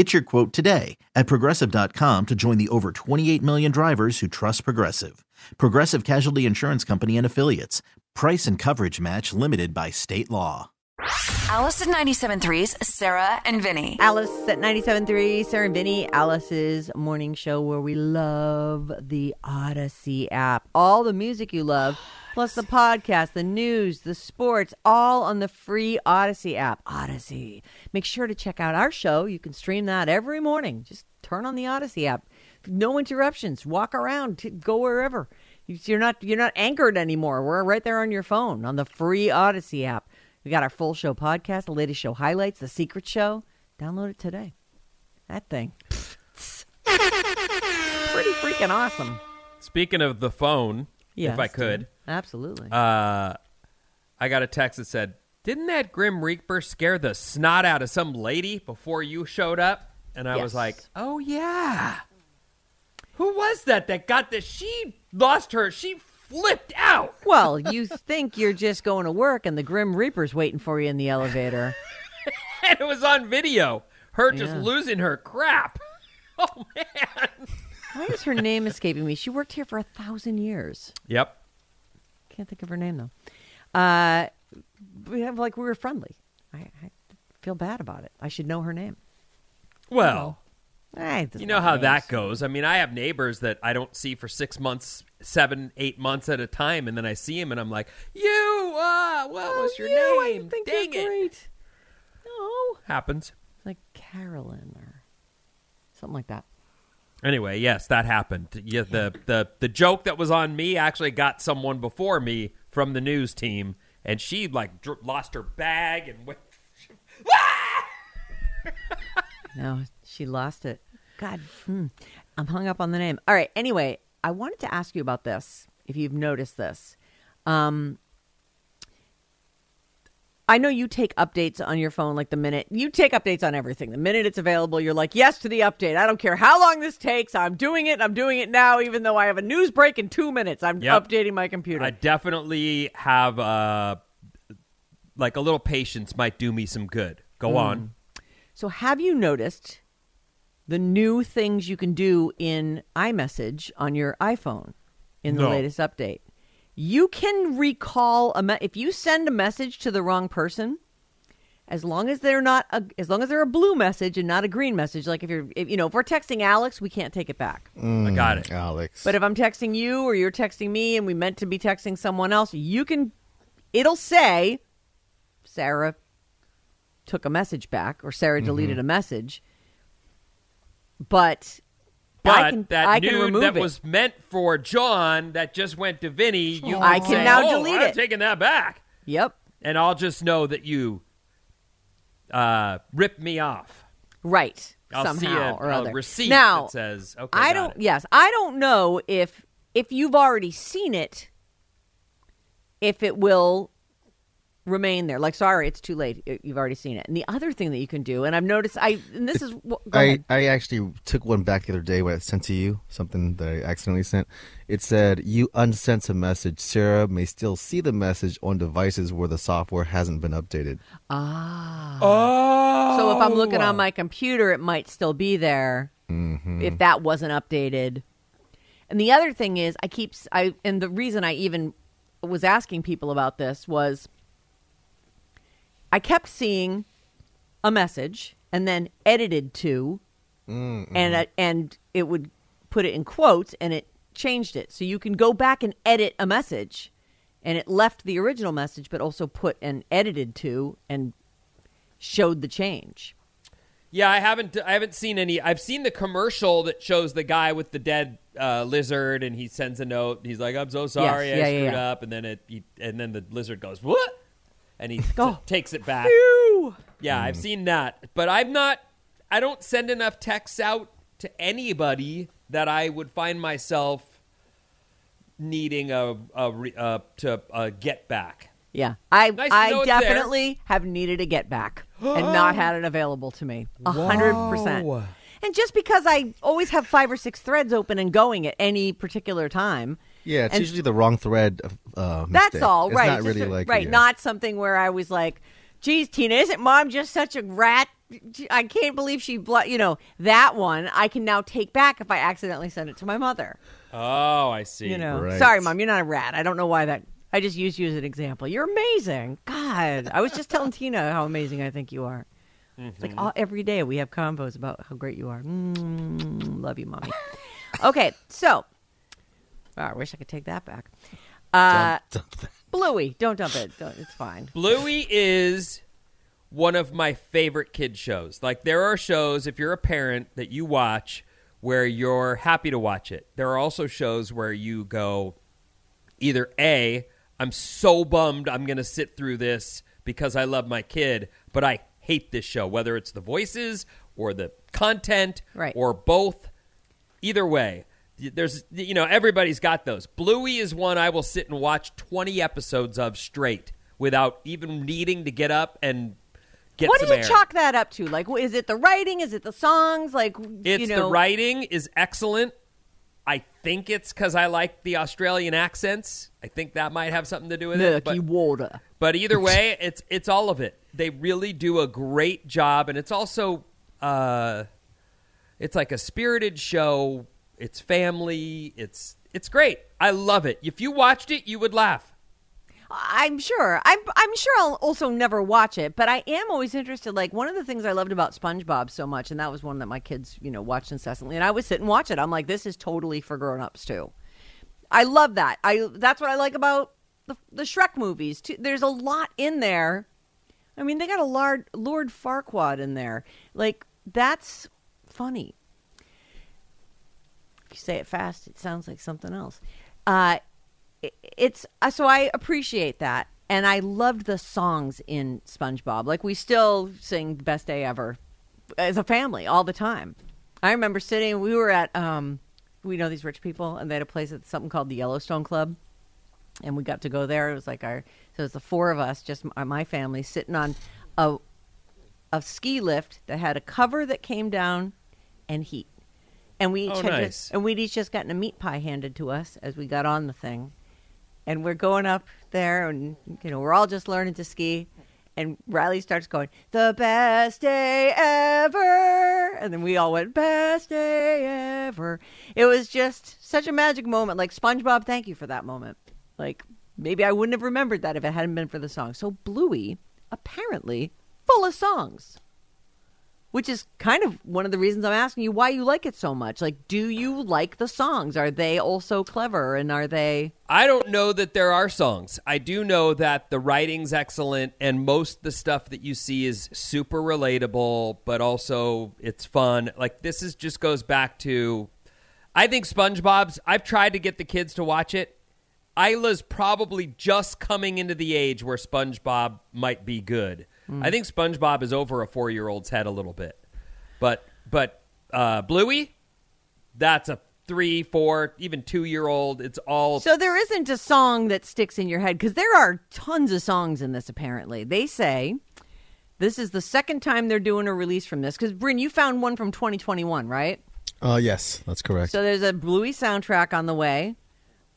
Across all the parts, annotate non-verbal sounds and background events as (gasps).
Get your quote today at progressive.com to join the over 28 million drivers who trust Progressive. Progressive Casualty Insurance Company and Affiliates. Price and coverage match limited by state law. Alice at 97.3's Sarah and Vinny. Alice at 97.3, Sarah and Vinny, Alice's morning show where we love the Audacy app. All the music you love, plus the podcast, the news, the sports, all on the free Audacy app. Audacy. Make sure to check out our show. You can stream that every morning. Just turn on the Audacy app. No interruptions. Walk around. Go wherever. You're not you're not anchored anymore. We're right there on your phone on the free Audacy app. We got our full show podcast, the latest show highlights, the secret show. Download it today. That thing. Pretty freaking awesome. Speaking of the phone, Yes, if I could. Absolutely. uh, I got a text that said, "Didn't that Grim Reaper scare the snot out of some lady before you showed up?" And I was like, "Oh yeah, who was that that got this? She lost her. She flipped out." (laughs) well, you think you're just going to work and the Grim Reaper's waiting for you in the elevator. (laughs) and it was on video. Her just losing her crap. (laughs) Oh man. Why is her name escaping me? She worked here for a thousand years. Yep. Can't think of her name though. Uh, we have like we were friendly. I, I feel bad about it. I should know her name. Well, it doesn't you know how matter. that goes. I mean, I have neighbors that I don't see for six months, seven, eight months at a time, and then I see them, and I'm like, "You, uh, what was your Oh, you, name? I think Dang you're it!" great. No, Happens. like Carolyn or something like that. Anyway, yes, that happened. Yeah, the the the joke that was on me actually got someone before me from the news team, and she like dr- lost her bag and went. (laughs) No, she lost it. God, hmm. I'm hung up on the name. All right. Anyway, I wanted to ask you about this. If you've noticed this, um, I know you take updates on your phone like the minute you take updates on everything. The minute it's available, you're like, yes to the update. I don't care how long this takes. I'm doing it. I'm doing it now, even though I have a news break in two minutes. I'm Yep. updating my computer. I definitely have uh like a little patience might do me some good. Go on. So, have you noticed the new things you can do in iMessage on your iPhone in the latest update? You can recall a me- if you send a message to the wrong person, as long as they're not a, as long as they're a blue message and not a green message. Like if you're if, you know if we're texting Alex, we can't take it back. I got it. Alex. But if I'm texting you or you're texting me and we meant to be texting someone else, you can it'll say Sarah took a message back or Sarah deleted Mm-hmm. a message. But, But I can that I nude that it. was meant for John that just went to Vinny, you I can say, now "Oh, delete I'm it." taking that back. Yep. And I'll just know that you uh ripped me off. Right. I'll somehow see a, or a other. receipt now, that says, "Okay, I don't it. yes, I don't know if if you've already seen it if it will remain there. Like sorry, it's too late. You've already seen it. And the other thing that you can do and I've noticed I and this is wh- I, ahead. I actually took one back the other day when I sent to you something that I accidentally sent. It said you unsent a message. Sarah may still see the message on devices where the software hasn't been updated. Ah. Oh. So if I'm looking on my computer, it might still be there if that wasn't updated. And the other thing is, I keep I and the reason I even was asking people about this was I kept seeing a message and then edited to, and uh, and it would put it in quotes and it changed it. So you can go back and edit a message and it left the original message, but also put and edited to and showed the change. Yeah, I haven't. I haven't seen any. I've seen the commercial that shows the guy with the dead uh, lizard, and he sends a note. He's like, "I'm so sorry, Yes, I yeah, yeah, screwed yeah. up," and then it, he, and then the lizard goes, "What?" And he (laughs) Oh. t- takes it back. Yeah, Mm. I've seen that, but I'm not. I don't send enough texts out to anybody that I would find myself needing a, a re, uh, to uh, get back. Yeah, I Nice I know there. definitely have needed a get back (gasps) and not had it available to me. A hundred percent. And just because I always have five or six threads open and going at any particular time, Yeah, it's And- usually the wrong thread. Uh, that's mistake. all it's right. Not really a- like right, yeah. not something where I was like, "Geez, Tina, isn't mom just such a rat?" I can't believe she, blo-, you know, that one I can now take back if I accidentally send it to my mother. Oh, I see. You know, Right. sorry, mom, you're not a rat. I don't know why that. I just used you as an example. You're amazing. God, I was just telling Tina how amazing I think you are. It's like all, every day we have convos about how great you are. Mm, love you, mommy. okay, so oh, I wish I could take that back. Uh, Dump that. Bluey, don't dump it. Don't, it's fine. Bluey is one of my favorite kid shows. Like there are shows if you're a parent that you watch where you're happy to watch it. There are also shows where you go either A, I'm so bummed I'm going to sit through this because I love my kid, but I hate this show whether it's the voices or the content Right. or both. Either way, there's you know everybody's got those. Bluey is one I will sit and watch 20 episodes of straight without even needing to get up and get what do you air. chalk that up to? Like, is it the writing? Is it the songs? Like, It's you know, the writing is excellent. I think it's because I like the Australian accents. I think that might have something to do with it. murky water. but either (laughs) way, it's it's all of it. They really do a great job, and it's also uh, it's like a spirited show. It's family. It's it's great. I love it. If you watched it, you would laugh. I'm sure. I'm I'm sure I'll also never watch it, but I am always interested. Like one of the things I loved about SpongeBob so much, and that was one that my kids, you know, watched incessantly, and I would sit and watch it. I'm like, this is totally for grown-ups too. I love that. I that's what I like about the the Shrek movies. Too. There's a lot in there. I mean, they got a Lord Lord Farquaad in there. Like that's funny. You say it fast, it sounds like something else. Uh, it- it's uh, so I appreciate that, and I loved the songs in SpongeBob. Like we still sing "Best Day Ever" as a family all the time. I remember sitting. We were at um, we know these rich people, and they had a place at something called the Yellowstone Club, and we got to go there. It was like our so it was the four of us, just my, my family, sitting on a a ski lift that had a cover that came down and heat. And we each Oh, had nice. just, and we'd each just gotten a meat pie handed to us as we got on the thing. And we're going up there and you know, we're all just learning to ski. And Riley starts going, The best day ever and then we all went, Best day ever. It was just such a magic moment. Like SpongeBob, thank you for that moment. Like maybe I wouldn't have remembered that if it hadn't been for the song. So Bluey, apparently, full of songs which is kind of one of the reasons I'm asking you why you like it so much. Like, do you like the songs? Are they also clever and are they? I don't know that there are songs. I do know that the writing's excellent and most the stuff that you see is super relatable, but also it's fun. Like this is just goes back to I think SpongeBob's I've tried to get the kids to watch it. Isla's probably just coming into the age where SpongeBob might be good. I think SpongeBob is over a 4-year-old's head a little bit. But but uh Bluey that's a 3, 4, even 2-year-old. It's all So there isn't a song that sticks in your head because there are tons of songs in this. Apparently, they say this is the second time they're doing a release from this. Because Bryn, you found one from 2021, right? Uh, yes, that's correct. So there's a Bluey soundtrack on the way.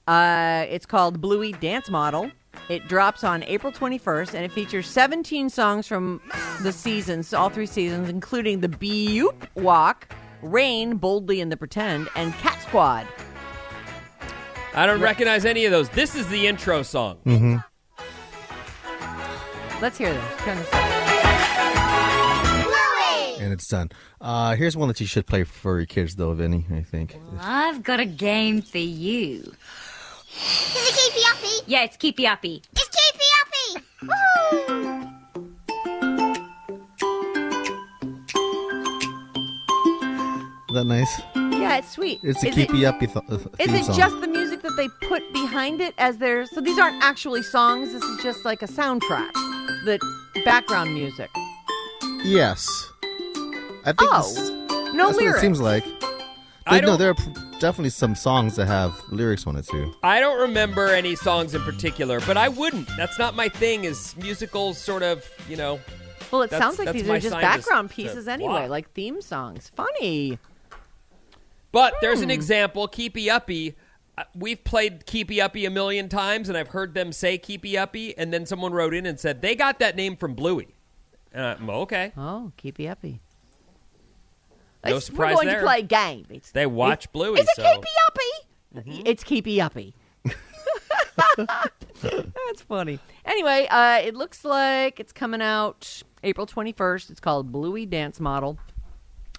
Uh, it's called Bluey Dance Model. It drops on April 21st, and it features 17 songs from the seasons, all three seasons, including the Beep Walk, Rain, Boldly in the Pretend, and Cat Squad. I don't recognize any of those. This is the intro song. Let's hear this. Turn this and it's done. Uh, here's one that you should play for your kids, though, Vinny. I think. I've got a game for you. Is it keepy uppy? uppy? Yeah, it's keepy uppy. It's keepy uppy! Is that nice? Yeah, it's sweet. It's a Is it- keepy uppy th- Is it song. just the music that they put behind it as their so these aren't actually songs, this is just like a soundtrack. The background music. Yes. I think Oh, this- no that's what lyrics. it seems like. I But no, don't- there are p- definitely some songs that have lyrics on it too. I don't remember any songs in particular, but I wouldn't. That's not my thing. Is musicals sort of you know? Well, it sounds like these are just sign to- background to pieces anyway, block. like theme songs. Funny. But there's Hmm. an example, Keepy Uppy. Uh, We've played Keepy Uppy a million times, and I've heard them say Keepy Uppy, and then someone wrote in and said they got that name from Bluey. And I'm okay. Oh, keepy uppy. No It's- surprise We're going there. to play a game. It's, They watch it's, Bluey, It's a so- Mm-hmm. keepy uppy. It's keepy uppy. (laughs) That's funny. Anyway, uh, it looks like it's coming out April 21st. It's called Bluey Dance Model.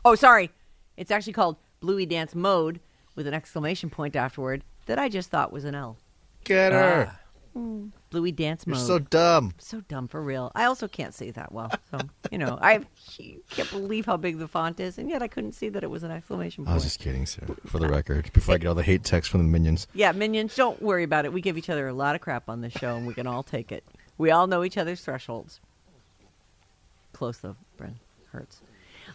Oh, sorry. It's actually called Bluey Dance Mode with an exclamation point afterward that I just thought was an L. Get her. Ah. Bluey Dance You're Mode. so dumb. so dumb for real. I also can't see that well. So, you know, I (laughs) can't believe how big the font is, and yet I couldn't see that it was an exclamation point. I was just kidding, sir. For the (laughs) record, before I get all the hate texts from the minions. Yeah, minions, don't worry about it. We give each other a lot of crap on this show, and we can all take it. We all know each other's thresholds. Close though, Bren. Hurts.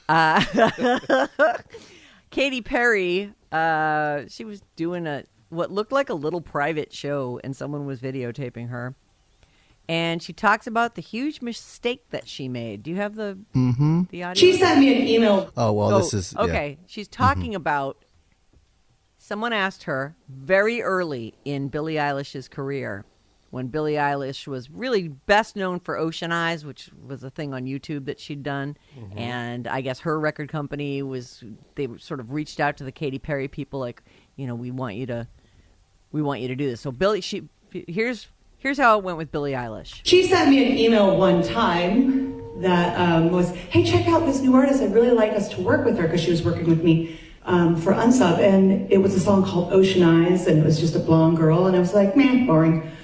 Uh, (laughs) Katy Perry, uh, she was doing a what looked like a little private show, and someone was videotaping her. And she talks about the huge mistake that she made. Do you have the mm-hmm. the audio? She sent me an email. Oh well, Oh, this is yeah. okay. She's talking mm-hmm. about someone asked her very early in Billie Eilish's career, when Billie Eilish was really best known for Ocean Eyes, which was a thing on YouTube that she'd done, mm-hmm. and I guess her record company was they sort of reached out to the Katy Perry people, like you know we want you to we want you to do this. So Billy, she here's here's how it went with Billie Eilish. She sent me an email one time that um, was, "Hey, check out this new artist. I'd really like us to work with her because she was working with me um, for Unsub, and it was a song called Ocean Eyes, and it was just a blonde girl, and I was like, man, boring. (laughs)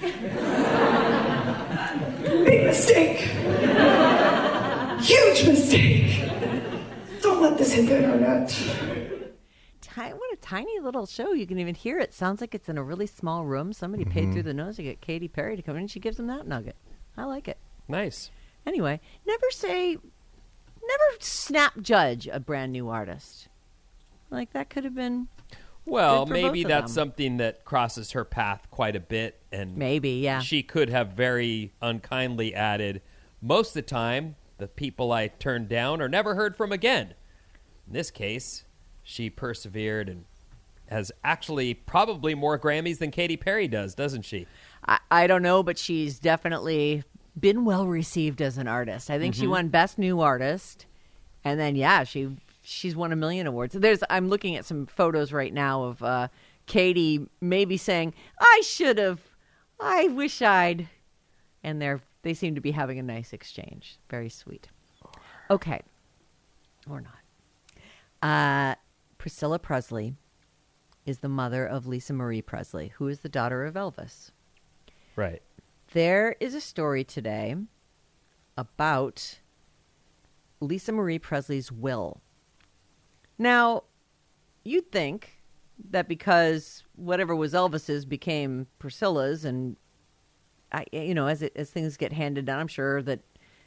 Big mistake. Huge mistake. Don't let this hit the internet." Ti- what a tiny little show. You can even hear it. Sounds like it's in a really small room. Somebody paid through mm-hmm. the nose to get Katy Perry to come in. and She gives them that nugget. I like it. Nice. Anyway, never say, never snap judge a brand new artist. Like that could have been Well, maybe that's them. something that crosses her path quite a bit, and maybe, yeah. she could have very unkindly added. Most of the time, the people I turned down are never heard from again. In this case, she persevered and has actually probably more Grammys than Katy Perry does, doesn't she? I, I don't know, but she's definitely been well received as an artist. I think Mm-hmm. she won Best New Artist, and then yeah, she she's won a million awards. There's I'm looking at some photos right now of uh, Katy maybe saying, "I should have, I wish I'd," and they're they seem to be having a nice exchange. Very sweet. Okay, or not. Uh, Priscilla Presley is the mother of Lisa Marie Presley, who is the daughter of Elvis. Right. There is a story today about Lisa Marie Presley's will. Now, you'd think that because whatever was Elvis's became Priscilla's, and I, you know, as it, as things get handed down, I'm sure that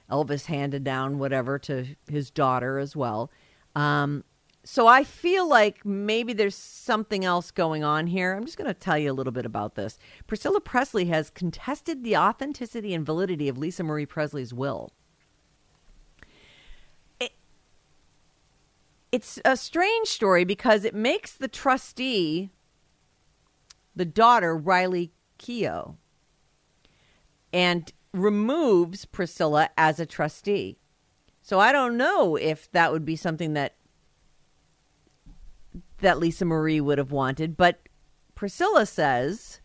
Elvis handed down whatever to his daughter as well. Um, so I feel like maybe there's something else going on here. I'm just going to tell you a little bit about this. Priscilla Presley has contested the authenticity and validity of Lisa Marie Presley's will. It, it's a strange story because it makes the trustee the daughter Riley Keough and removes Priscilla as a trustee. So I don't know if that would be something that that Lisa Marie would have wanted, but Priscilla says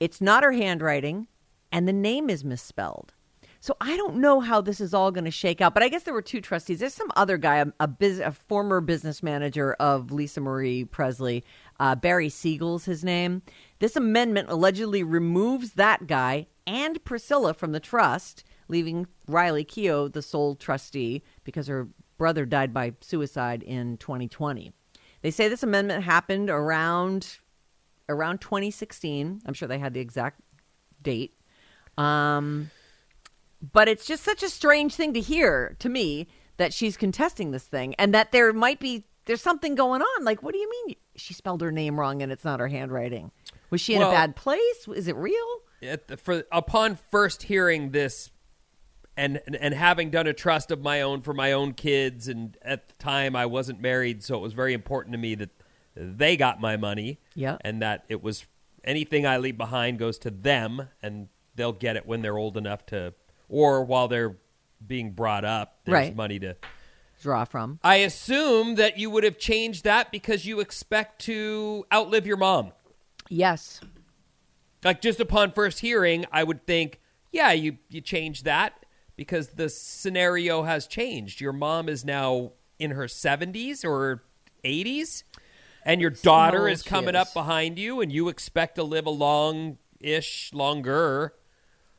it's not her handwriting and the name is misspelled. So I don't know how this is all going to shake out, but I guess there were two trustees. There's some other guy, a, a, bus- a former business manager of Lisa Marie Presley, Uh, Barry Siegel's his name. This amendment allegedly removes that guy and Priscilla from the trust, leaving Riley Keough the sole trustee because her brother died by suicide in 2020. They say this amendment happened around around 2016. I'm sure they had the exact date. Um, but it's just such a strange thing to hear to me that she's contesting this thing and that there might be there's something going on. Like, what do you mean she spelled her name wrong and it's not her handwriting? Was she in Well- a bad place? Is it real? The, for upon first hearing this and and having done a trust of my own for my own kids and at the time I wasn't married so it was very important to me that they got my money Yeah. and that it was anything I leave behind goes to them and they'll get it when they're old enough to or while they're being brought up there's Right. money to Draw from. I assume that you would have changed that because you expect to outlive your mom Yes. like just upon first hearing, I would think, yeah, you you change that because the scenario has changed. Your mom is now in her seventies or eighties, and your daughter is coming is. up behind you, and you expect to live a long ish, longer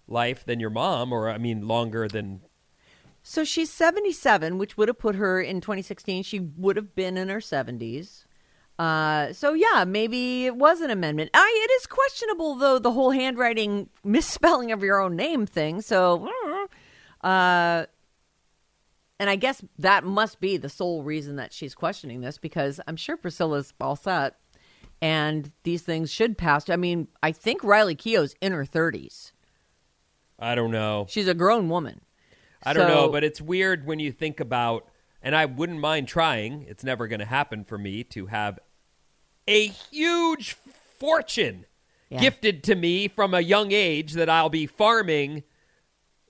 life than your mom, or I mean, longer than So she's 77, which would have put her in 2016. She would have been in her 70s. Uh, so yeah, maybe it was an amendment. I, it is questionable though the whole handwriting misspelling of your own name thing. So, uh, and I guess that must be the sole reason that she's questioning this because I'm sure Priscilla's all set, and these things should pass. I mean, I think Riley Keough's in her 30s. I don't know. She's a grown woman. I don't know, but it's weird when you think about, and I wouldn't mind trying. It's never going to happen for me to have a huge fortune Yeah. gifted to me from a young age that I'll be farming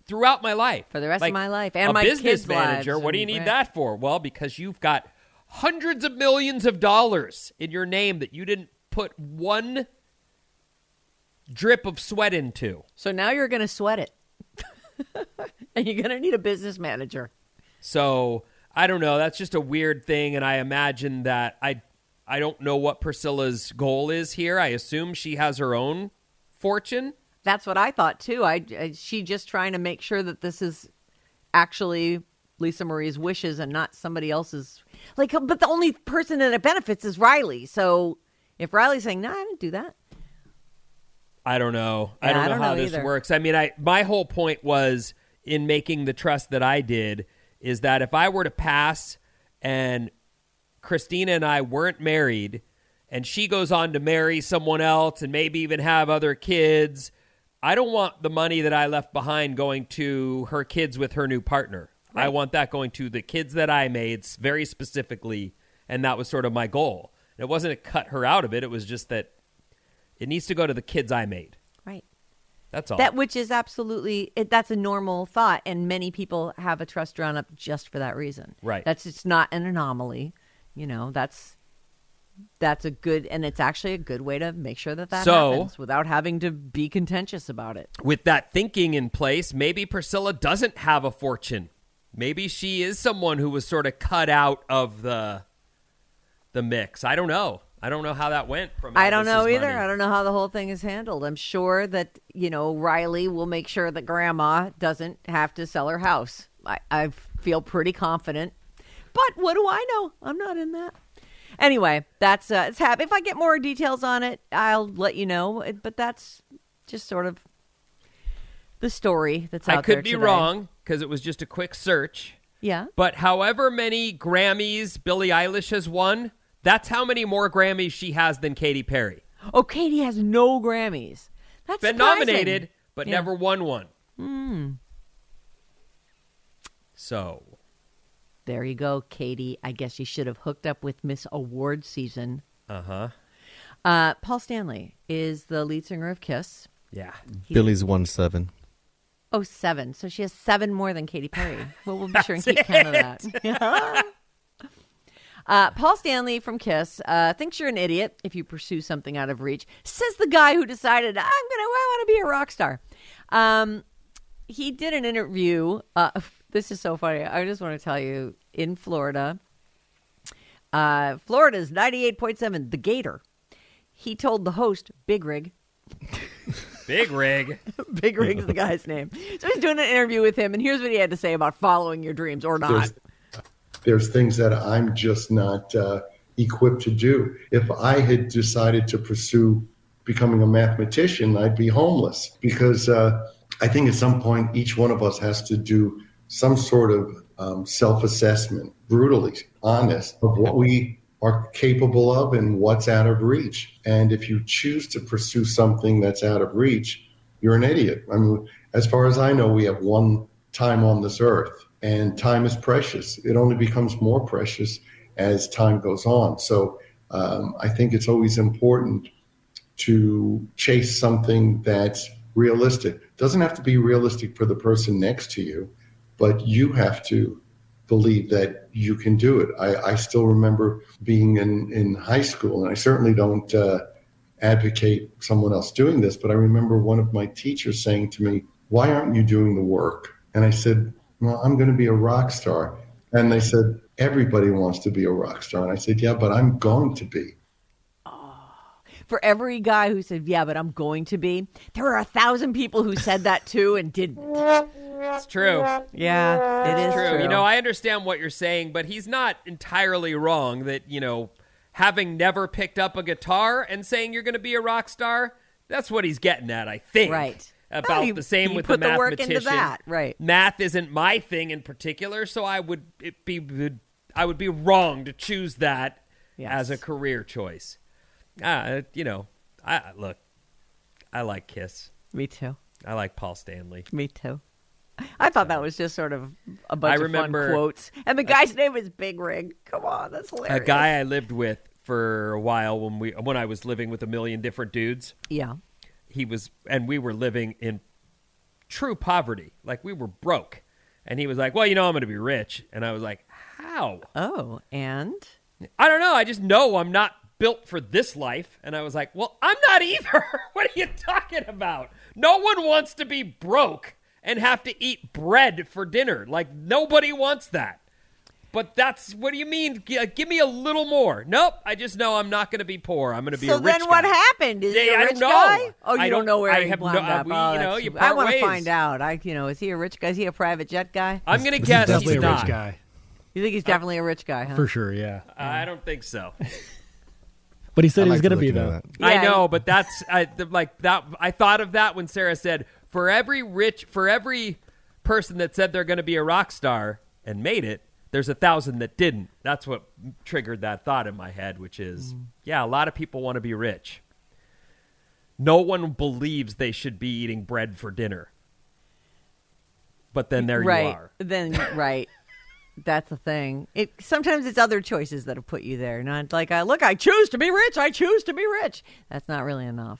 throughout my life For the rest of my life, and a my business manager. lives What do you need right. that for? Well, because you've got hundreds of millions of dollars in your name that you didn't put one drip of sweat into. So now you're going to sweat it. (laughs) and you're going to need a business manager. So I don't know. That's just a weird thing, and I imagine that I I don't know what Priscilla's goal is here. I assume she has her own fortune. That's what I thought too. I, I she just trying to make sure that this is actually Lisa Marie's wishes and not somebody else's. Like, but the only person that it benefits is Riley. So if Riley's saying, "No, I didn't do that," I don't know. I don't I know don't how know this either. works. I mean, I my whole point was in making the trust that I did is that if I were to pass and Christina and I weren't married and she goes on to marry someone else and maybe even have other kids, I don't want the money that I left behind going to her kids with her new partner. I want that going to the kids that I made very specifically, and that was sort of my goal. It wasn't to cut her out of it, it was just that it needs to go to the kids I made. right? That's all. That which is absolutely it, that's a normal thought, and many people have a trust drawn up just for that reason. Right. That's it's not an anomaly. You know, that's that's a good, and it's actually a good way to make sure that that So- happens without having to be contentious about it. With that thinking in place, maybe Priscilla doesn't have a fortune. Maybe she is someone who was sort of cut out of the the mix. I don't know. I don't know how that went from I don't know either. money. I don't know how the whole thing is handled. I'm sure that you know Riley will make sure that Grandma doesn't have to sell her house. I, I feel pretty confident. But what do I know? I'm not in that. Anyway, that's uh, it's hap- If I get more details on it, I'll let you know. But that's just sort of the story that's out I could be today. wrong because it was just a quick search. Yeah. But however many Grammys Billie Eilish has won, that's how many more Grammys she has than Katy Perry. Oh, Katy has no Grammys. That's Been surprising. nominated, but Yeah. never won one. Hmm. So There you go, Katy. I guess you should have hooked up with Miss Award season. Uh huh. Uh, Paul Stanley is the lead singer of Kiss. Yeah. Billy's one seven. Oh, seven. So she has seven more than Katy Perry. (laughs) Well, we'll be sure and keep count of that. (laughs) uh, Paul Stanley from Kiss uh, thinks you're an idiot if you pursue something out of reach. Says the guy who decided I'm gonna I want to be a rock star. Um, he did an interview. Uh, this is so funny. I just want to tell you in Florida. Uh, Florida's 98.7, The Gator. he told the host, Big Rig, (laughs) Big rig. (laughs) Big Rig's the guy's name. So he's doing an interview with him, and here's what he had to say about following your dreams or not. There's, there's things that I'm just not uh, equipped to do. If I had decided to pursue becoming a mathematician, I'd be homeless because uh, I think at some point each one of us has to do some sort of um, self assessment, brutally honest, of what we are capable of and what's out of reach. And if you choose to pursue something that's out of reach, you're an idiot. I mean, as far as I know, we have one time on this earth, and time is precious. It only becomes more precious as time goes on. So um, I think it's always important to chase something that's realistic. Doesn't have to be realistic for the person next to you, but you have to believe that you can do it. I, I still remember being in, in high school, and I certainly don't uh, advocate someone else doing this, but I remember one of my teachers saying to me, Why aren't you doing the work? And I said, Well, I'm going to be a rock star. And they said, Everybody wants to be a rock star. And I said, Yeah, but I'm going to be. For every guy who said, "Yeah, but I'm going to be," there were a thousand people who said that too and didn't. It's true. Yeah, it is true. true. You know, I understand what you're saying, but he's not entirely wrong that, you know, having never picked up a guitar and saying you're going to be a rock star, that's what he's getting at, I think. Right. About he- the same with the the work into mathematician. that, right. Math isn't my thing in particular, so I would it be I would be wrong to choose that Yes. as a career choice. Ah, you know, I look, I like Kiss. Me too. I like Paul Stanley. Me too. I thought that was just sort of a bunch I of remember- fun quotes. And the guy's name is Big Rig. Come on, that's hilarious. A guy I lived with for a while when we when I was living with a million different dudes. Yeah. he was and we were living in true poverty like we were broke and he was like well you know i'm gonna be rich and i was like how Oh, and i don't know i just know i'm not built for this life and i was like well i'm not either (laughs) what are you talking about no one wants to be broke and have to eat bread for dinner like nobody wants that but that's what do you mean G- uh, give me a little more nope i just know i'm not going to be poor i'm going to be so a rich then what guy. happened? Is he Yeah, a I rich don't know. guy? Oh, you I don't, don't- know where I he have no- wound uh, up. we- Oh, you know, you I want to find out. I, you know, is he a rich guy? Is he a private jet guy? i'm going to He's guess definitely he's a not rich guy You think he's definitely a rich guy, huh? for sure. Yeah, I don't think so. but he said I he was going to be though. that. I know, but that's I, the, like that. I thought of that when Sarah said, "For every rich, for every person that said they're going to be a rock star and made it, there's a thousand that didn't." That's what triggered that thought in my head, which is, Mm. yeah, a lot of people want to be rich. No one believes they should be eating bread for dinner, but then there right. you are. Then (laughs) right. That's the thing. It sometimes it's other choices that have put you there. Not like, I look, I choose to be rich. I choose to be rich. That's not really enough.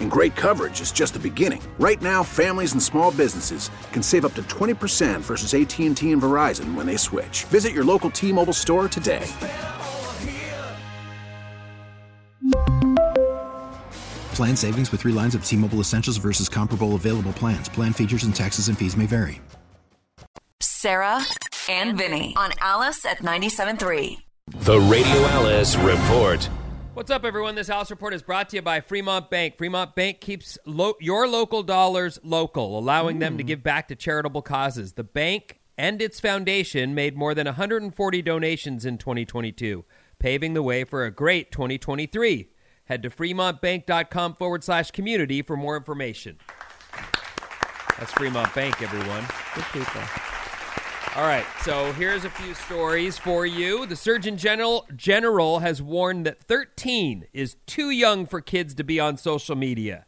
And great coverage is just the beginning. Right now, families and small businesses can save up to 20% versus AT&T and Verizon when they switch. Visit your local T-Mobile store today. Plan savings with three lines of T Mobile Essentials versus comparable available plans. Plan features and taxes and fees may vary. Sarah and Vinny on Alice at 97.3. The Radio Alice Report. What's up, everyone? This House Report is brought to you by Fremont Bank. Fremont Bank keeps lo- your local dollars local, allowing them to hmm. give back to charitable causes. The bank and its foundation made more than 140 donations in 2022, paving the way for a great 2023. Head to fremontbank.com forward slash community for more information. That's Fremont Bank, everyone. Good people. All right, so here's a few stories for you. The Surgeon General General has warned that 13 is too young for kids to be on social media.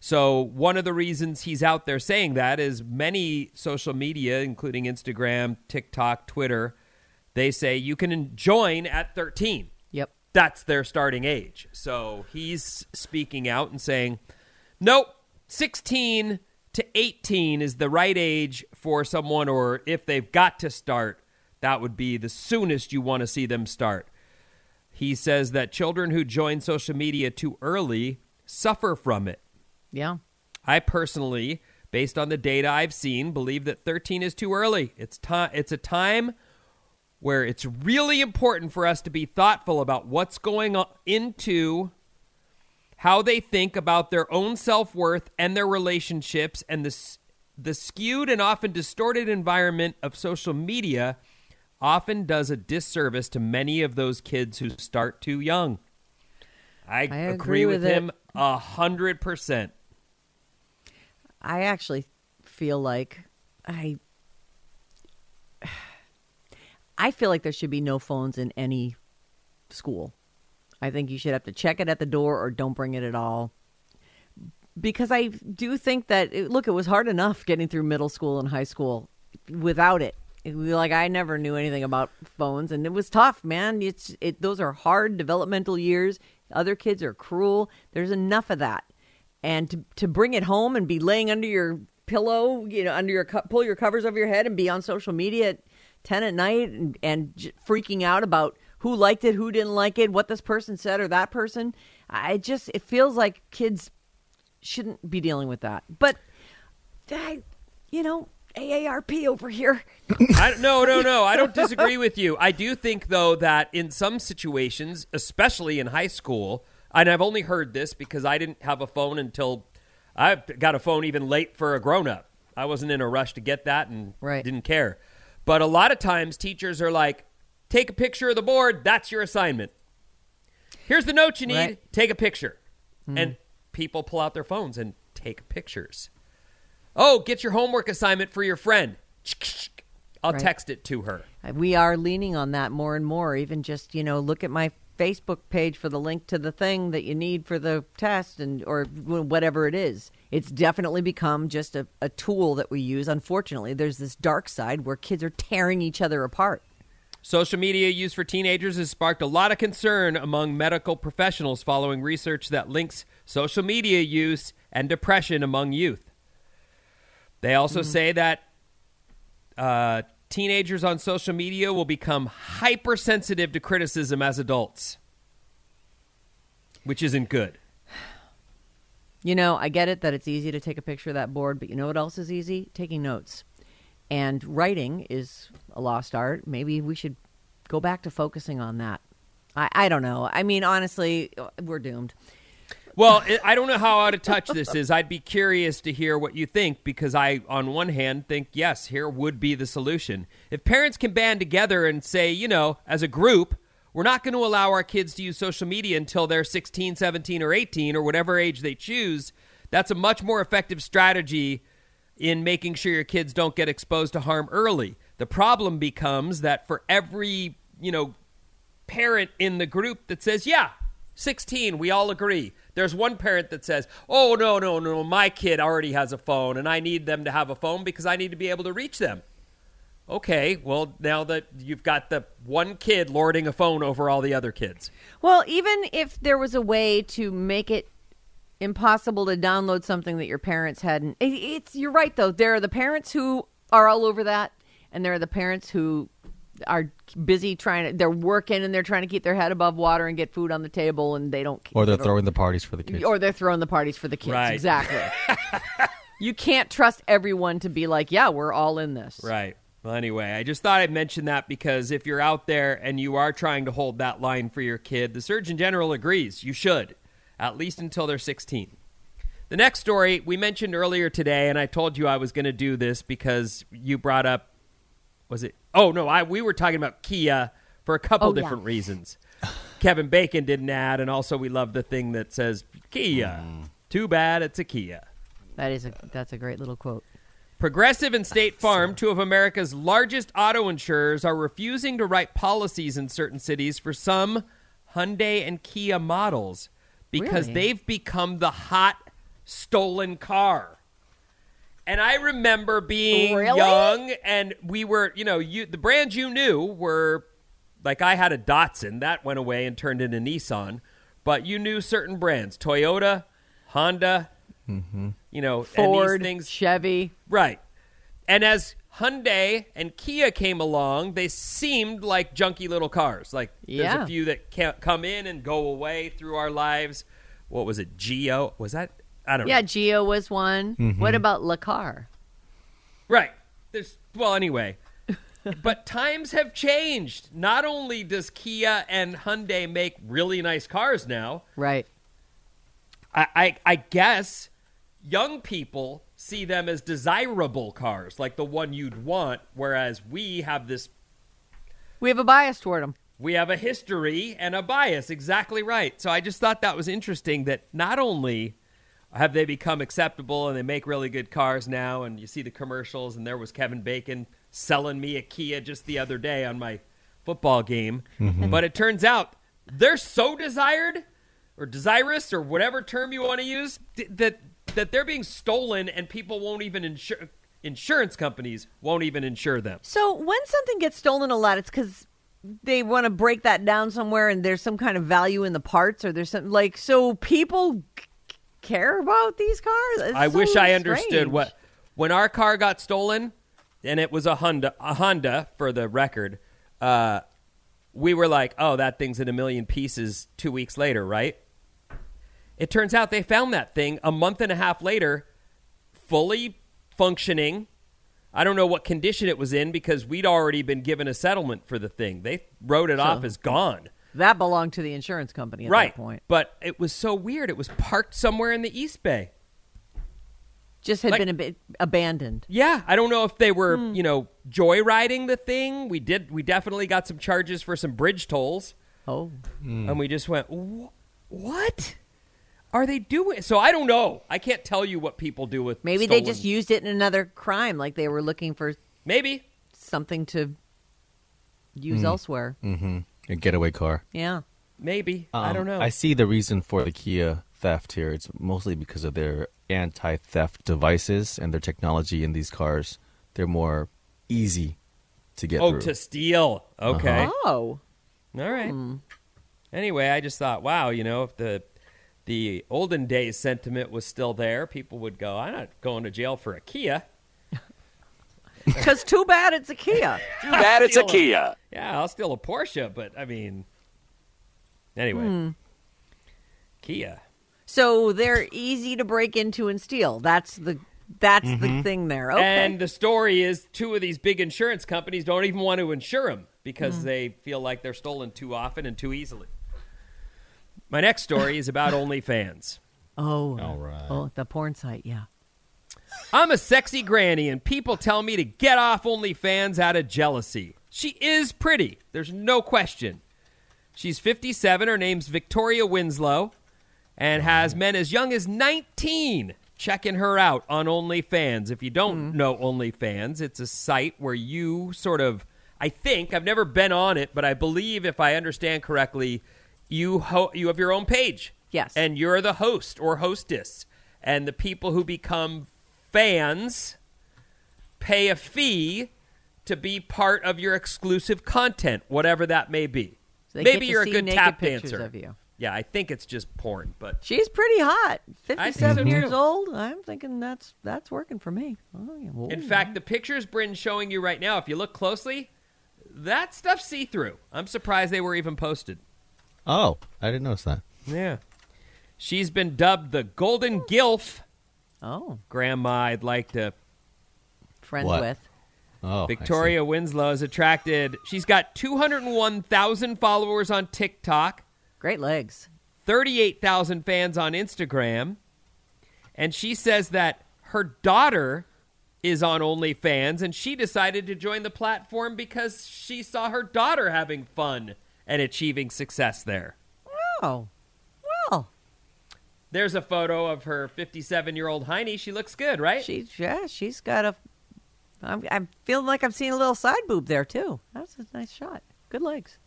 So, one of the reasons he's out there saying that is many social media, including Instagram, TikTok, Twitter, they say you can join at 13. Yep. That's their starting age. So, he's speaking out and saying, nope, 16 to 18 is the right age for someone, or if they've got to start, that would be the soonest you want to see them start. He says that children who join social media too early suffer from it. Yeah. I personally, based on the data I've seen, believe that 13 is too early. It's time it's a time where it's really important for us to be thoughtful about what's going on into how they think about their own self-worth and their relationships and the s- the skewed and often distorted environment of social media often does a disservice to many of those kids who start too young. I, I agree, agree with, with him a hundred percent. I actually feel like I I feel like there should be no phones in any school. I think you should have to check it at the door or don't bring it at all. Because I do think that it, look, it was hard enough getting through middle school and high school without it. Like I never knew anything about phones, and it was tough, man. It's it; those are hard developmental years. Other kids are cruel. There's enough of that, and to to bring it home and be laying under your pillow, you know, under your pull your covers over your head and be on social media at ten at night and and j- freaking out about who liked it, who didn't like it, what this person said or that person. I just it feels like kids shouldn't be dealing with that. But I, you know, AARP over here. I, no, no, no. I don't disagree with you. I do think, though, that in some situations, especially in high school, and I've only heard this because I didn't have a phone until I got a phone even late for a grown up. I wasn't in a rush to get that and Right. didn't care. But a lot of times, teachers are like, take a picture of the board. That's your assignment. Here's the note you need. Right. Take a picture. And mm-hmm. People pull out their phones and take pictures. Oh, get your homework assignment for your friend. I'll Right. text it to her. Uh, we are leaning on that more and more. Even just you know, look at my Facebook page for the link to the thing that you need for the test and or whatever it is. It's definitely become just a, a tool that we use. Unfortunately, there's this dark side where kids are tearing each other apart. Social media use for teenagers has sparked a lot of concern among medical professionals following research that links social media use and depression among youth. They also say that uh, teenagers on social media will become hypersensitive to criticism as adults, which isn't good. (sighs) You know, I get it that it's easy to take a picture of that board, but you know what else is easy? Taking notes. And writing is a lost art. Maybe we should go back to focusing on that. I, I don't know. I mean, honestly, we're doomed. Well, I don't know how out of touch this is. I'd be curious to hear what you think because I, on one hand, think yes, here would be the solution. If parents can band together and say, you know, as a group, we're not going to allow our kids to use social media until they're 16, 17, or 18, or whatever age they choose, that's a much more effective strategy in making sure your kids don't get exposed to harm early. The problem becomes that for every, you know, parent in the group that says, yeah, 16, we all agree. There's one parent that says, oh, no, no, no, my kid already has a phone and I need them to have a phone because I need to be able to reach them. Okay, well, now that you've got the one kid lording a phone over all the other kids. Well, even if there was a way to make it impossible to download something that your parents hadn't, it's you're right though. There are the parents who are all over that, and there are the parents who are busy trying to. They're working and they're trying to keep their head above water and get food on the table, and they don't. Or they're they throwing the parties for the kids. Or they're throwing the parties for the kids. Right. Exactly. (laughs) you can't trust everyone to be like, yeah, we're all in this. Right. Well, anyway, I just thought I'd mention that because if you're out there and you are trying to hold that line for your kid, the Surgeon General agrees you should, at least until they're 16. The next story we mentioned earlier today, and I told you I was going to do this because you brought up, was it? Oh no, I we were talking about Kia for a couple Oh, yeah. different reasons. (laughs) Kevin Bacon did an ad, and also we love the thing that says Kia. Hmm. Too bad it's a Kia. That is a that's a great little quote. Progressive and State Farm, two of America's largest auto insurers, are refusing to write policies in certain cities for some Hyundai and Kia models because Really? they've become the hot stolen car. And I remember being Really? young and we were, you know, you the brands you knew were like I had a Datsun that went away and turned into Nissan, but you knew certain brands, Toyota, Honda, mm-hmm. you know, and Ford, these things Chevy. Right. And as Hyundai and Kia came along, they seemed like junky little cars. Like there's a few that can't come in and go away through our lives. What was it? Geo? Was that? I don't Yeah, know. Geo was one. Mm-hmm. What about Le Car? Right. There's well anyway. (laughs) but times have changed. Not only does Kia and Hyundai make really nice cars now, Right. I, I, I guess young people see them as desirable cars, like the one you'd want, whereas we have this We have a bias toward them. we have a history and a bias. Exactly right. So I just thought that was interesting that not only have they become acceptable and they make really good cars now, and you see the commercials, and there was Kevin Bacon selling me a Kia just the other day on my football game, mm-hmm. but it turns out they're so desired or desirous or whatever term you want to use that that they're being stolen and people won't even insure insurance companies won't even insure them. So when something gets stolen a lot, it's because they want to break that down somewhere, and there's some kind of value in the parts, or there's some like so people c- care about these cars. It's I so wish I understood strange. what when our car got stolen, and it was a Honda, a Honda for the record. Uh, we were like, "Oh, that thing's in a million pieces." Two weeks later, right? It turns out they found that thing a month and a half later, fully functioning. I don't know what condition it was in because we'd already been given a settlement for the thing. They wrote it off as gone. That belonged to the insurance company at right. that point. But it was so weird. It was parked somewhere in the East Bay. Just had Like- been a bit abandoned. Yeah, I don't know if they were, you know, joyriding the thing. We did. We definitely got some charges for some bridge tolls, Oh, and we just went, "Wh- "What are they doing?" So I don't know. I can't tell you what people do with. maybe they just used it in another crime, like they were looking for maybe. something to use Hmm. elsewhere. Mm-hmm. A getaway car. Yeah. Maybe I Um, don't know. I see the reason for the Kia theft here. It's mostly because of their anti-theft devices and their technology in these cars. They're more easy to get oh, through. to steal. Okay. Oh, All right. Anyway, I just thought, wow, you know, if the the olden days sentiment was still there, people would go, "I'm not going to jail for a Kia." (laughs) because too bad it's a Kia. Too bad it's a Steal 'em. Kia. Yeah, I'll steal a Porsche, but I mean, anyway, hmm. Kia. So they're easy to break into and steal. That's the that's the mm-hmm. thing there. Okay. And the story is two of these big insurance companies don't even want to insure them because hmm. they feel like they're stolen too often and too easily. My next story is about (laughs) OnlyFans. oh, All right. oh, the porn site. Yeah. I'm a sexy granny, and people tell me to get off OnlyFans out of jealousy. She is pretty, there's no question. She's 57. Her name's Victoria Winslow, and has mm. men as young as 19 checking her out on OnlyFans. If you don't mm. know OnlyFans, it's a site where you sort of, I think, I've never been on it, but I believe, if I understand correctly, you ho- you have your own page. Yes. And you're the host or hostess. And the people who become fans pay a fee to be part of your exclusive content, whatever that may be. So Maybe you're a good naked tap dancer. of you. Yeah, I think it's just porn, but She's pretty hot. I think so, Fifty-seven years too. old. I'm thinking that's that's working for me. Oh, yeah. Whoa. in fact, the pictures Bryn's showing you right now, if you look closely, that stuff's see through. I'm surprised they were even posted. Oh, I didn't notice that. Yeah. She's been dubbed the Golden Gilf. Oh, Grandma, I'd like to friends What? with. Oh, I Victoria Winslow is attracted. She's got 201,000 followers on TikTok, Great legs. 38,000 fans on Instagram, and she says that her daughter is on OnlyFans, and she decided to join the platform because she saw her daughter having fun and achieving success there. Oh, well, There's a photo of her 57 year old Heine. She looks good, right? she yeah, she's got a. I'm, I'm feeling like I'm seeing a little side boob there too. That's a nice shot. Good legs.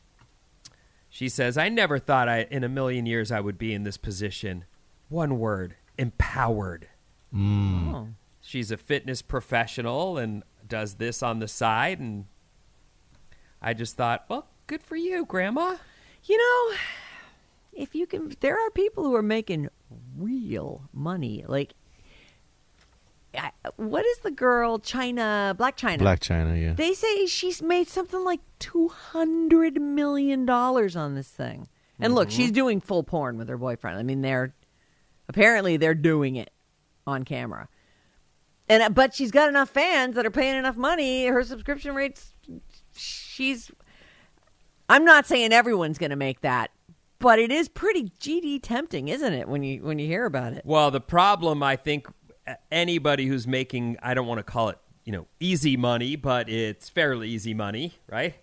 She says, I never thought I, in a million years I would be in this position. One word empowered. Mm. Oh. She's a fitness professional and does this on the side. And I just thought, well, good for you, Grandma. You know, if you can, there are people who are making real money. Like, I, what is the girl Chyna Blac Chyna? Blac Chyna, yeah. They say she's made something like two hundred million dollars on this thing. And look, she's doing full porn with her boyfriend. I mean, they're apparently they're doing it on camera. And uh, but she's got enough fans that are paying enough money. Her subscription rates, she's. I'm not saying everyone's going to make that, but it is pretty GD tempting, isn't it? When you when you hear about it. Well, the problem, I think, anybody who's making, I don't want to call it, you know, easy money, but it's fairly easy money, right?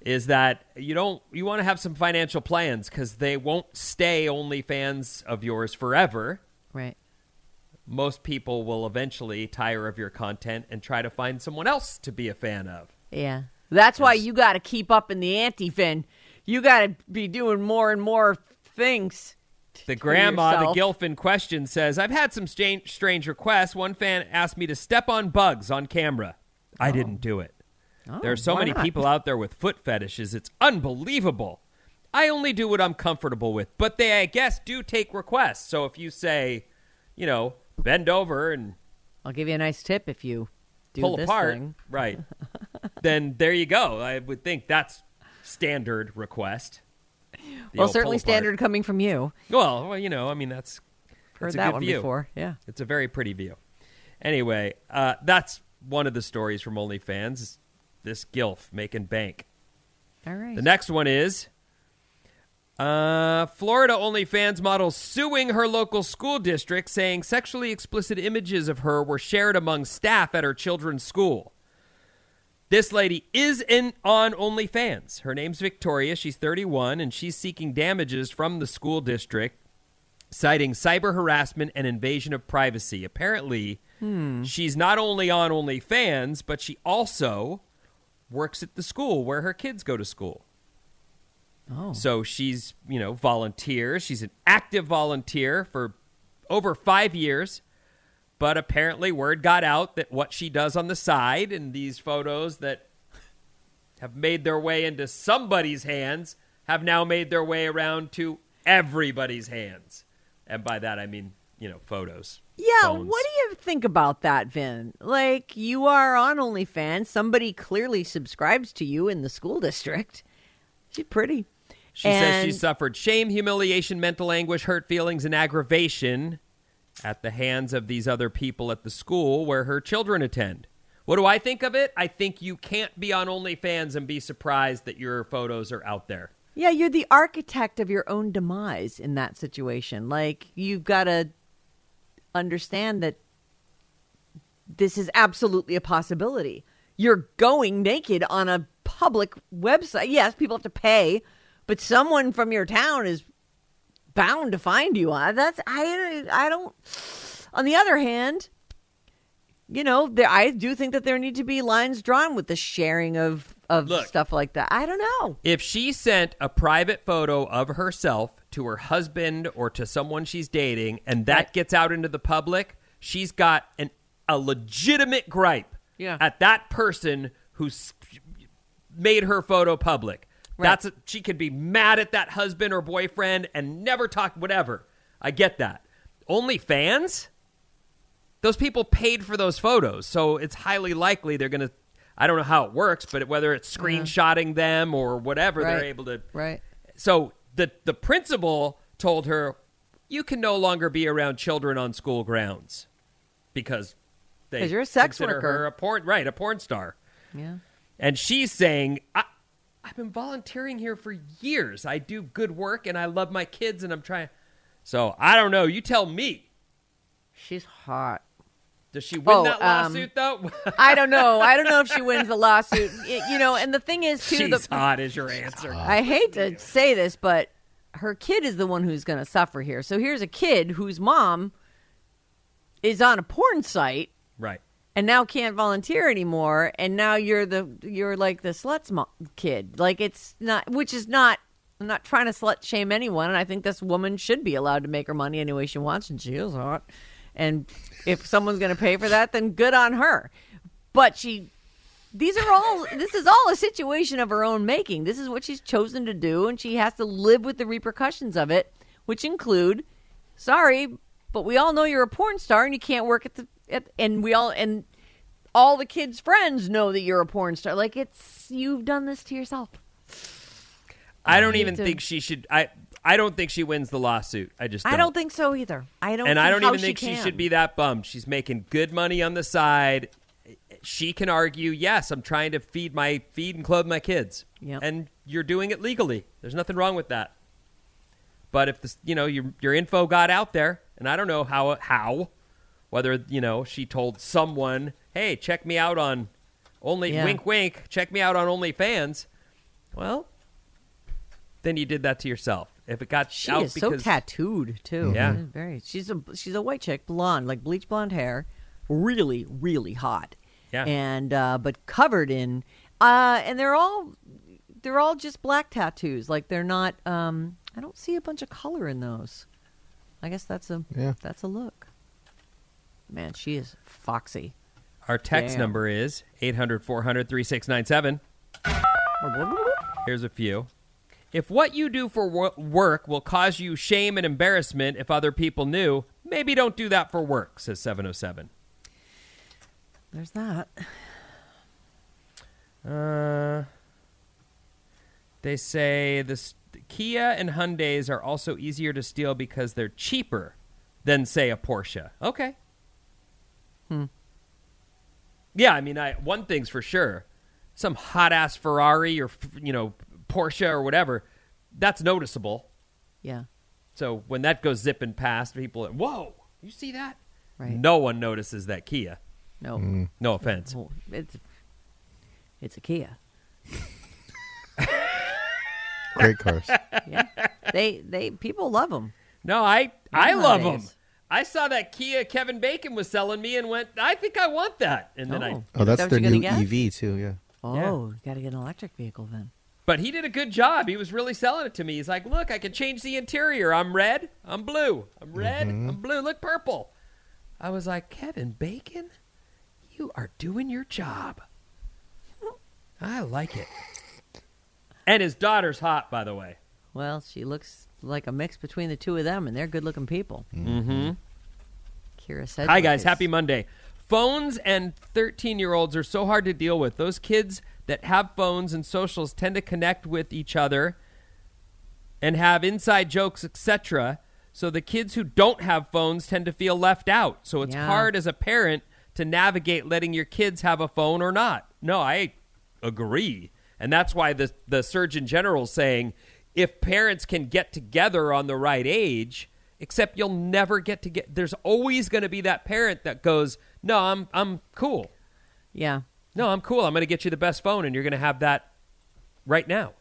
Is that you don't, you want to have some financial plans because they won't stay only fans of yours forever. Right. Most people will eventually tire of your content and try to find someone else to be a fan of. Yeah. That's why you got to keep up in the ante, Vin. You got to be doing more and more things. The grandma, the Gilf in question, says, I've had some strange, strange requests. One fan asked me to step on bugs on camera. I didn't oh. do it. Oh, there are so many not? people out there with foot fetishes. It's unbelievable. I only do what I'm comfortable with, but they, I guess, do take requests. So if you say, you know, bend over and I'll give you a nice tip if you do pull this apart, thing. right, (laughs) then there you go. I would think that's standard request. Well, certainly standard coming from you. Well, well, you know, I mean, that's Heard that good one view. before. Yeah. It's a very pretty view. Anyway, uh, that's one of the stories from OnlyFans. is This gilf making bank. All right. The next one is uh, Florida OnlyFans model suing her local school district, saying sexually explicit images of her were shared among staff at her children's school. This lady is in on OnlyFans. Her name's Victoria. She's 31, and she's seeking damages from the school district, citing cyber harassment and invasion of privacy. Apparently, hmm. she's not only on OnlyFans, but she also works at the school where her kids go to school. Oh. So she's, you know, volunteer. She's an active volunteer for over five years. But apparently, word got out that what she does on the side and these photos that have made their way into somebody's hands have now made their way around to everybody's hands. And by that, I mean, you know, photos. Yeah, phones. what do you think about that, Vin? Like, you are on OnlyFans. Somebody clearly subscribes to you in the school district. She's pretty. She says she suffered shame, humiliation, mental anguish, hurt feelings, and aggravation at the hands of these other people at the school where her children attend. What do I think of it? I think you can't be on OnlyFans and be surprised that your photos are out there. Yeah, you're the architect of your own demise in that situation. Like, you've got to understand that this is absolutely a possibility. You're going naked on a public website. Yes, people have to pay, but someone from your town is bound to find you. Uh, That's I I don't on the other hand, you know, there I do think that there need to be lines drawn with the sharing of of Look. stuff like that. I don't know. If she sent a private photo of herself to her husband or to someone she's dating and that Right. gets out into the public, she's got an a legitimate gripe Yeah. at that person who's made her photo public. Right. That's a, she could be mad at that husband or boyfriend and never talk whatever. I get that. Only fans? Those people paid for those photos, so it's highly likely they're going to I don't know how it works, but whether it's uh-huh. screenshotting them or whatever, Right. they're able to Right. so the the principal told her, "You can no longer be around children on school grounds because they you're a sex consider worker." her a porn right, a porn star." Yeah. And she's saying, I, I've been volunteering here for years. I do good work and I love my kids and I'm trying. So I don't know. You tell me. She's hot. Does she win Oh, that um, lawsuit though? (laughs) I don't know. I don't know if she wins the lawsuit. Y- You know, and the thing is, too, She's the, hot is your answer. I hate to say this, but her kid is the one who's going to suffer here. So here's a kid whose mom is on a porn site right. And now can't volunteer anymore, and now you're the you're like the sluts mo- kid. Like it's not, which is not. I'm not trying to slut shame anyone, and I think this woman should be allowed to make her money any way she wants, and she is hot. And if someone's going to pay for that, then good on her. But she these are all this is all a situation of her own making this is what she's chosen to do and she has to live with the repercussions of it which include sorry but we all know you're a porn star and you can't work at the at, and we all and all the kids friends know that you're a porn star like it's you've done this to yourself I don't hate even to- think she should. I I don't think she wins the lawsuit. I just i don't think so either i don't and I don't how even think she, should be that bummed. She's making good money on the side. She can argue, yes, I'm trying to feed my feed and clothe my kids, Yep. and you're doing it legally. There's nothing wrong with that. But if this, you know, your your info got out there, and I don't know how how, whether you know she told someone, hey, check me out on only Yeah. wink wink, check me out on OnlyFans. Well, then you did that to yourself. If it got She out is so tattooed too. Yeah. She's very. She's a she's a white chick, blonde, like bleach blonde hair, really really hot. Yeah. And uh, but covered in, uh, and they're all they're all just black tattoos. Like they're not. Um, I don't see a bunch of color in those. I guess that's a Yeah. that's a look. Man, she is foxy. Our text Damn. number is 800 400 3697. Here's a few. If what you do for wo- work will cause you shame and embarrassment if other people knew, maybe don't do that for work, says 707. There's that. Uh, they say this Kia and Hyundais are also easier to steal because they're cheaper than, say, a Porsche. Okay. Hmm. Yeah, I mean, I one thing's for sure: some hot ass Ferrari or you know Porsche or whatever, that's noticeable. Yeah. So when that goes zipping past, people, are, whoa, you see that? Right. No one notices that Kia. No. Mm-hmm. No offense. It's it's a Kia. Great cars. (laughs) Yeah. they they people love them. No, I I love them. I saw that Kia Kevin Bacon was selling me and went, I think I want that. And then I, Oh. Oh, that's that what their you're new gonna get? EV too. Yeah. Oh, Yeah. you got to get an electric vehicle then. but he did a good job. He was really selling it to me. He's like, look, I can change the interior. I'm red. I'm blue. I'm red. Mm-hmm. I'm blue. Look purple. I was like, Kevin Bacon, you are doing your job. I like it. And his daughter's hot, by the way. Well, she looks like a mix between the two of them, and they're good-looking people. Mm-hmm. Kira said, Hi, guys. Happy Monday. Phones and 13 year olds are so hard to deal with. Those kids that have phones and socials tend to connect with each other and have inside jokes, etc. So the kids who don't have phones tend to feel left out. So it's Yeah. hard as a parent to navigate letting your kids have a phone or not. No, I agree. And that's why the the Surgeon General saying if parents can get together on the right age, except you'll never get to get there's always going to be that parent that goes, "No, I'm I'm cool. Yeah. No, I'm cool. I'm going to get you the best phone and you're going to have that right now."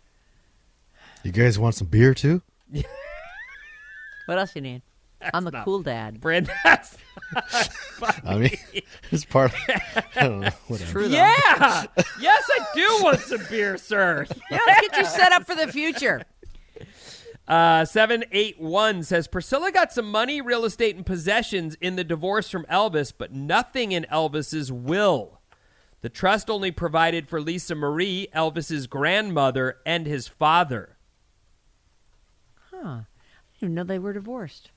You guys want some beer too? (laughs) What else you need? I'm the cool dad. Brand (laughs) that's (laughs) I mean, it's part. Of, I don't know. Whatever. True, though. Yeah. yes, I do want some beer, sir. Yeah, let's get you set up for the future. Uh, 781 says Priscilla got some money, real estate, and possessions in the divorce from Elvis, but nothing in Elvis's will. The trust only provided for Lisa Marie, Elvis's grandmother, and his father. Huh. I didn't even know they were divorced.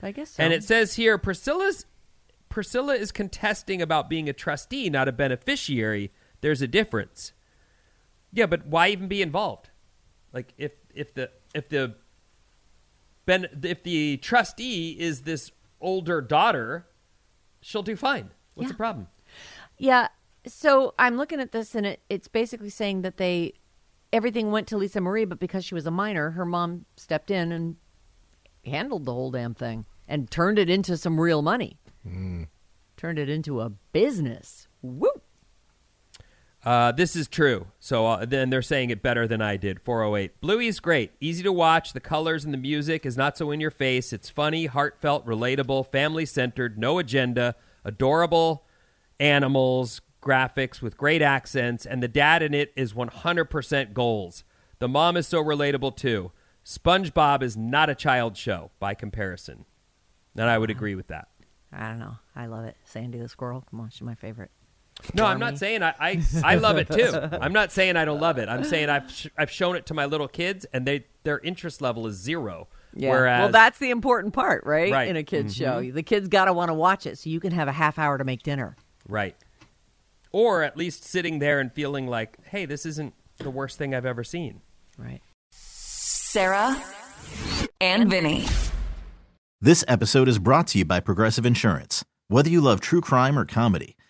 But I guess so. And it says here Priscilla's Priscilla is contesting about being a trustee, not a beneficiary. There's a difference. Yeah, but why even be involved? Like if if the if the ben, if the trustee is this older daughter, she'll do fine. What's Yeah. the problem? Yeah. So I'm looking at this, and it, it's basically saying that they everything went to Lisa Marie, but because she was a minor, her mom stepped in and handled the whole damn thing and turned it into some real money. Hmm. Turned it into a business. Woo! Uh, this is true. So uh, then they're saying it better than I did. 408. Bluey's great. Easy to watch. The colors and the music is not so in your face. It's funny, heartfelt, relatable, family centered, no agenda, adorable animals, graphics with great accents, and the dad in it is 100% goals. The mom is so relatable too. SpongeBob is not a child show by comparison. And I would agree with that. I don't know. I love it. Sandy the squirrel. Come on, she's my favorite. No, I'm not saying I, I (laughs) I love it too. I'm not saying I don't love it. I'm saying I've sh- I've shown it to my little kids and they their interest level is zero. Yeah. Whereas well, that's the important part, right? Right. In a kids Mhm. show, the kids got to want to watch it, so you can have a half hour to make dinner. right, or at least sitting there and feeling like, hey, this isn't the worst thing I've ever seen. Right. Sarah and Vinny. This episode is brought to you by Progressive Insurance. Whether you love true crime or comedy,